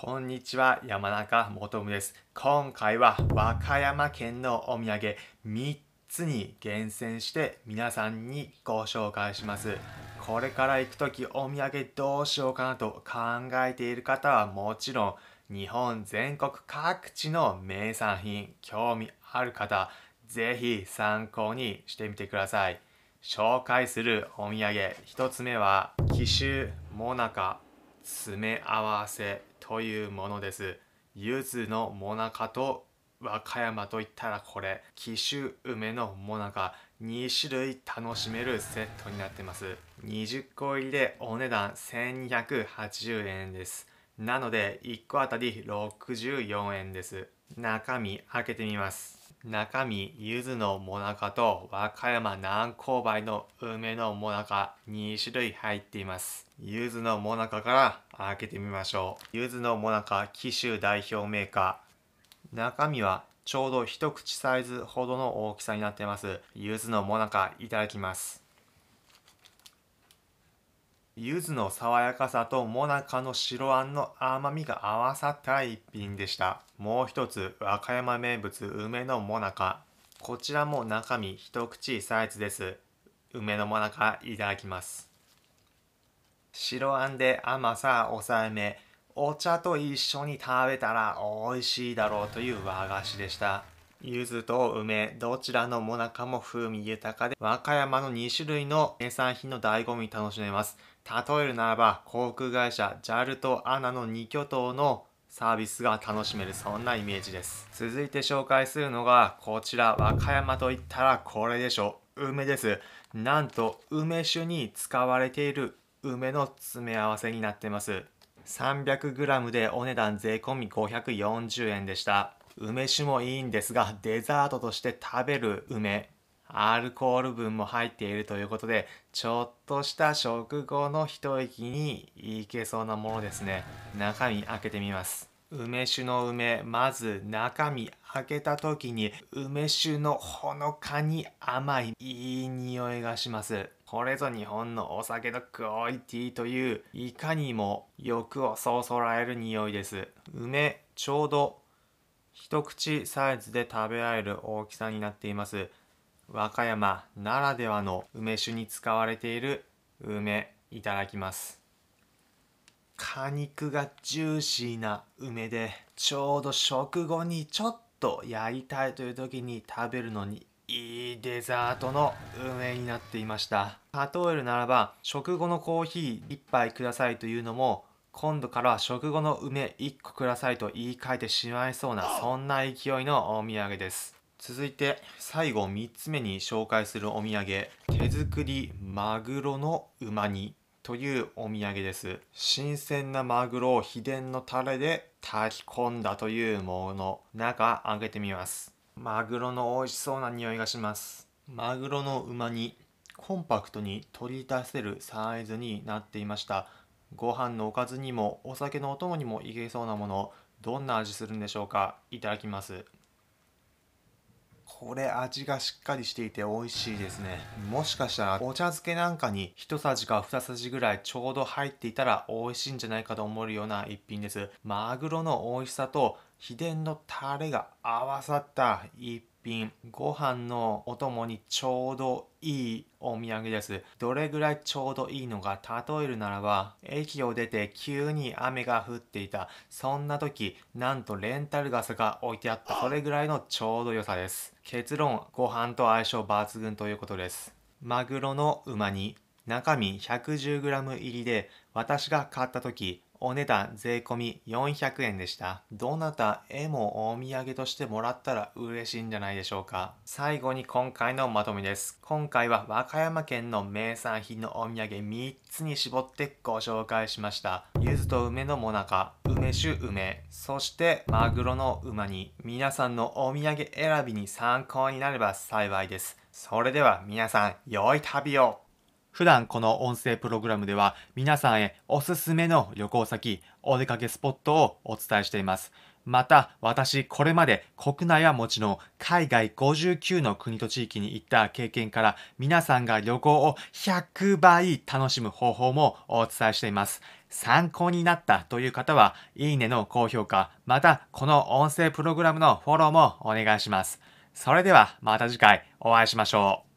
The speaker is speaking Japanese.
こんにちは、山中もとむです。今回は和歌山県のお土産3つに厳選して皆さんにご紹介します。これから行くときお土産どうしようかなと考えている方はもちろん日本全国各地の名産品興味ある方ぜひ参考にしてみてください。紹介するお土産1つ目は紀州もなか詰め合わせというものです。柚子のもなかと和歌山といったらこれ。紀州梅のもなか。2種類楽しめるセットになってます。20個入りでお値段1280円です。なので1個あたり64円です。中身開けてみます中身、柚子のもなかと和歌山南高梅の梅のもなか2種類入っています。柚子のもなかから開けてみましょう。柚子のもなか紀州代表メーカー。中身はちょうど一口サイズほどの大きさになっています。柚子のもなかいただきます。柚子の爽やかさともなかの白あんの甘みが合わさった一品でした。もう一つ、和歌山名物梅のもなか。こちらも中身一口サイズです。梅のもなかいただきます。白あんで甘さ抑えめ、お茶と一緒に食べたら美味しいだろうという和菓子でした。柚子と梅、どちらのもなかも風味豊かで、和歌山の2種類の名産品の醍醐味楽しめます。例えるならば、航空会社 JAL と ANA の2巨頭のサービスが楽しめるそんなイメージです。続いて紹介するのがこちら和歌山といったらこれでしょう。梅です。なんと梅酒に使われている梅の詰め合わせになっています。300g でお値段税込み540円でした。梅酒もいいんですがデザートとして食べる梅アルコール分も入っているということで、ちょっとした食後の一息にいけそうなものですね。中身開けてみます。梅酒の梅、まず中身開けた時に梅酒のほのかに甘いいい匂いがします。これぞ日本のお酒のクオリティといういかにも欲をそそられる匂いです。梅、ちょうど一口サイズで食べられる大きさになっています。和歌山ならではの梅酒に使われている梅いただきます果肉がジューシーな梅でちょうど食後にちょっとやりたいという時に食べるのにいいデザートの梅になっていました例えるならば食後のコーヒー1杯くださいというのも今度からは食後の梅1個くださいと言い換えてしまいそうなそんな勢いのお土産です。続いて最後3つ目に紹介するお土産手作りマグロのうま煮というお土産です。新鮮なマグロを秘伝のタレで炊き込んだというもの。中開けてみます。マグロの美味しそうな匂いがします。マグロのうま煮コンパクトに取り出せるサイズになっていましたご飯のおかずにもお酒のお供にもいけそうなものどんな味するんでしょうか？いただきますこれ味がしっかりしていて美味しいですね。もしかしたらお茶漬けなんかに1さじか2さじぐらいちょうど入っていたら美味しいんじゃないかと思うような一品です。マグロの美味しさと秘伝のタレが合わさった一品ご飯のお供にちょうどいいお土産です。どれぐらいちょうどいいのか例えるならば駅を出て急に雨が降っていた。そんな時なんとレンタル傘が置いてあった。それぐらいのちょうど良さです。結論ご飯と相性抜群ということです。マグロのうま煮中身 110g 入りで私が買った時お値段税込400円でした。どなたへもお土産としてもらったら嬉しいんじゃないでしょうか。最後に今回のまとめです。今回は和歌山県の名産品のお土産3つに絞ってご紹介しました。柚子と梅のもなか、梅酒梅、そしてマグロのうま煮。皆さんのお土産選びに参考になれば幸いです。それでは皆さん、良い旅を普段この音声プログラムでは皆さんへおすすめの旅行先、お出かけスポットをお伝えしています。また、私、これまで国内はもちろん、海外59の国と地域に行った経験から、皆さんが旅行を100倍楽しむ方法もお伝えしています。参考になったという方は、いいねの高評価、またこの音声プログラムのフォローもお願いします。それではまた次回お会いしましょう。